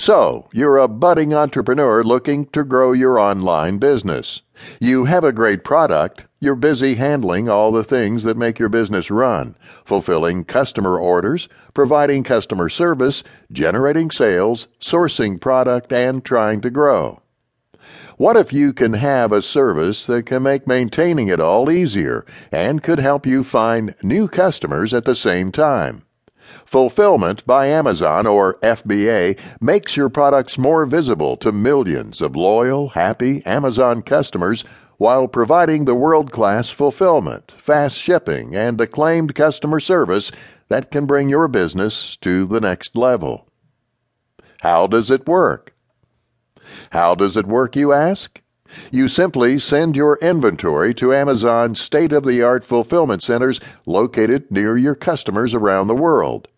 So, you're a budding entrepreneur looking to grow your online business. You have a great product. You're busy handling all the things that make your business run, fulfilling customer orders, providing customer service, generating sales, sourcing product, and trying to grow. What if you can have a service that can make maintaining it all easier and could help you find new customers at the same time? Fulfillment by Amazon, or FBA, makes your products more visible to millions of loyal, happy Amazon customers while providing the world class fulfillment, fast shipping, and acclaimed customer service that can bring your business to the next level. How does it work? How does it work, you ask? You simply send your inventory to Amazon's state of the art fulfillment centers located near your customers around the world.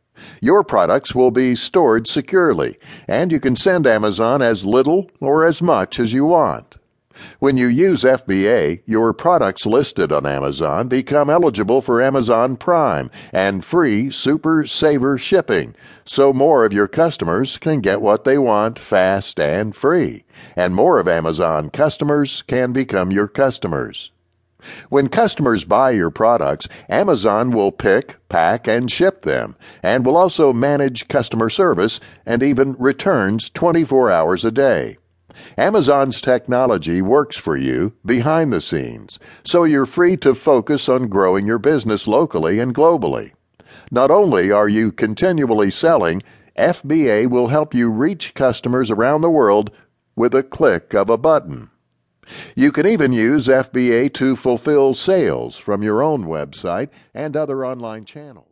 Your products will be stored securely, and you can send Amazon as little or as much as you want. When you use FBA, your products listed on Amazon become eligible for Amazon Prime and free Super Saver shipping, so more of your customers can get what they want fast and free, and more of Amazon customers can become your customers. When customers buy your products, Amazon will pick, pack, and ship them, and will also manage customer service and even returns 24 hours a day. Amazon's technology works for you behind the scenes, so you're free to focus on growing your business locally and globally. Not only are you continually selling, FBA will help you reach customers around the world with a click of a button. You can even use FBA to fulfill sales from your own website and other online channels.